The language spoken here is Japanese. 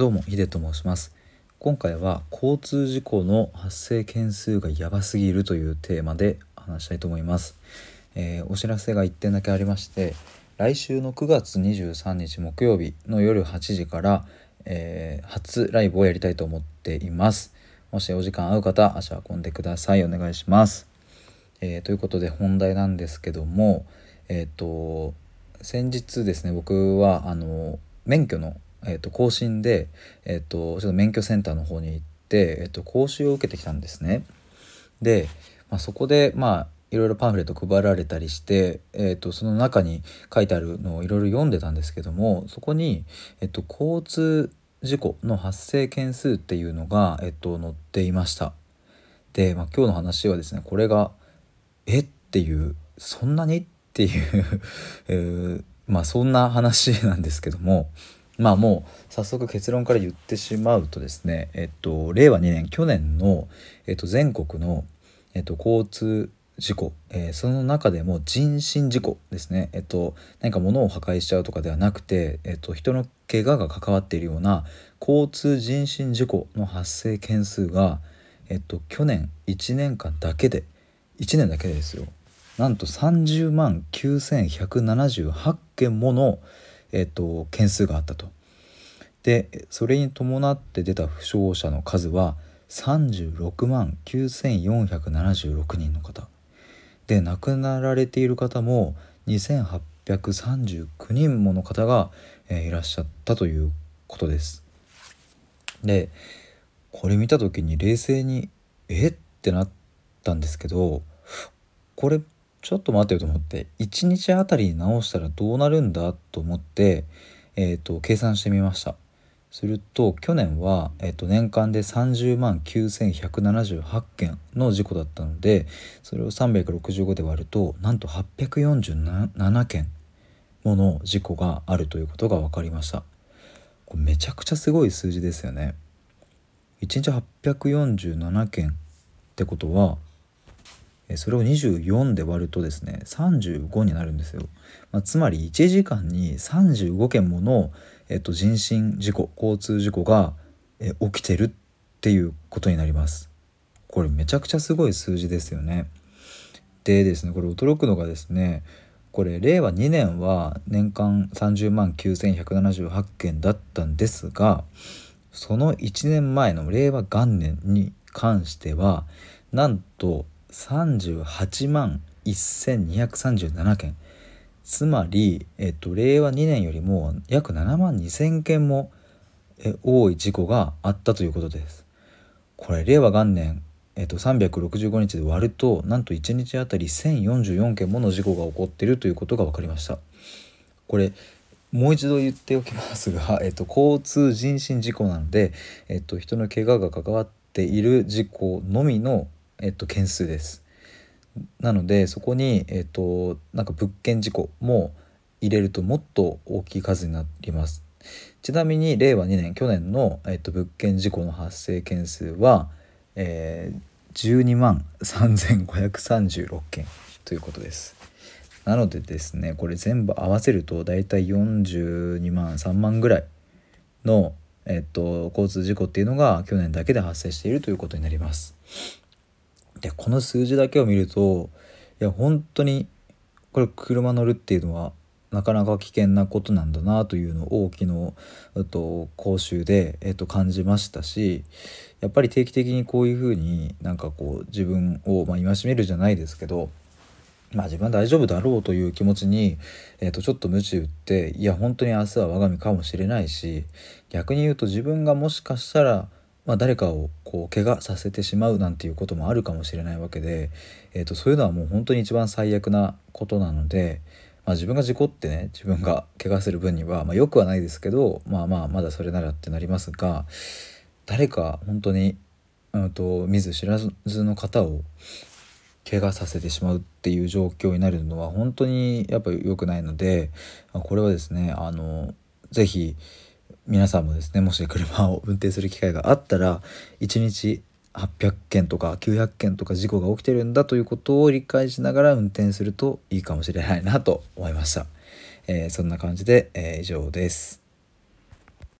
どうもヒデと申します。今回は交通事故の発生件数がやばすぎるというテーマで話したいと思います、えー、お知らせが1点だけありまして来週の9月23日木曜日の夜8時から、えー、初ライブをやりたいと思っています。もしお時間合う方足を運んでください。お願いします、えー、ということで本題なんですけどもえっ、と先日ですね僕はあの免許のえー、と更新で、えー、とちょっと免許センターの方に行って、えー、と講習を受けてきたんですね。で、まあ、そこでまあいろいろパンフレット配られたりして、えー、とその中に書いてあるのをいろいろ読んでたんですけどもそこに、えー、と交通事故の発生件数っていうのが、えー、と載っていました。で、まあ、今日の話はですねこれが「えっ?」ていう「そんなに?」っていう えー、まあそんな話なんですけどもまあもう早速結論から言ってしまうとですね、えっと、令和2年去年の、えっと、全国の、えっと、交通事故、えー、その中でも人身事故ですね、えっと、何か物を破壊しちゃうとかではなくて、えっと、人の怪我が関わっているような交通人身事故の発生件数が、えっと、去年1年間だけで1年だけですよ。なんと30万9178件ものえーと、件数があったと。でそれに伴って出た負傷者の数は36万9476人の方で亡くなられている方も2839人もの方が、えー、いらっしゃったということです。でこれ見た時に冷静にえ？っってなったんですけどこれちょっと待ってよと思って1日あたり直したらどうなるんだと思って、えーと、計算してみました。すると去年は、えーと、年間で30万9178件の事故だったのでそれを365で割るとなんと847件もの事故があるということが分かりました。これめちゃくちゃすごい数字ですよね。1日847件ってことはそれを24で割るとですね35になるんですよ、まあ、つまり1時間に35件もの、えっと、人身事故交通事故が、え起きてるっていうことになります。これめちゃくちゃすごい数字ですよね。でですねこれ驚くのがですねこれ令和2年は年間30万9178件だったんですがその1年前の令和元年に関してはなんと38万1237件つまり、えっと、令和2年よりも約7万2,000件も多い事故があったということです。これ令和元年、えっと、365日で割るとなんと1日あたり1,044件もの事故が起こっているということが分かりました。これもう一度言っておきますが、えっと、交通人身事故なので、えっと、人の怪我が関わっている事故のみのえっと、件数です。なのでそこに、えっと、なんか物件事故も入れるともっと大きい数になります。ちなみに令和2年去年の、えっと、物件事故の発生件数は、えー、12万3536件ということです。なのでですねこれ全部合わせると大体42万3万ぐらいの、えっと、交通事故っていうのが去年だけで発生しているということになります。でこの数字だけを見るといや本当にこれ車乗るっていうのはなかなか危険なことなんだなというのを昨日と講習で、えっと、感じましたしやっぱり定期的にこういうふうになんかこう自分を、まあ、戒めるじゃないですけどまあ自分は大丈夫だろうという気持ちに、えー、とちょっと鞭打っていや本当に明日は我が身かもしれないし逆に言うと自分がもしかしたらまあ、誰かをこう怪我させてしまうなんていうこともあるかもしれないわけで、えー、とそういうのはもう本当に一番最悪なことなので、まあ、自分が事故ってね自分が怪我する分には、まあ、よくはないですけどまあまあまだそれならってなりますが誰か本当に、うんと、見ず知らずの方を怪我させてしまうっていう状況になるのは本当にやっぱ良くないのでこれはですねあの是非皆さんもですねもし車を運転する機会があったら1日800件とか900件とか事故が起きてるんだということを理解しながら運転するといいかもしれないなと思いました。えー、そんな感じで、えー、以上です。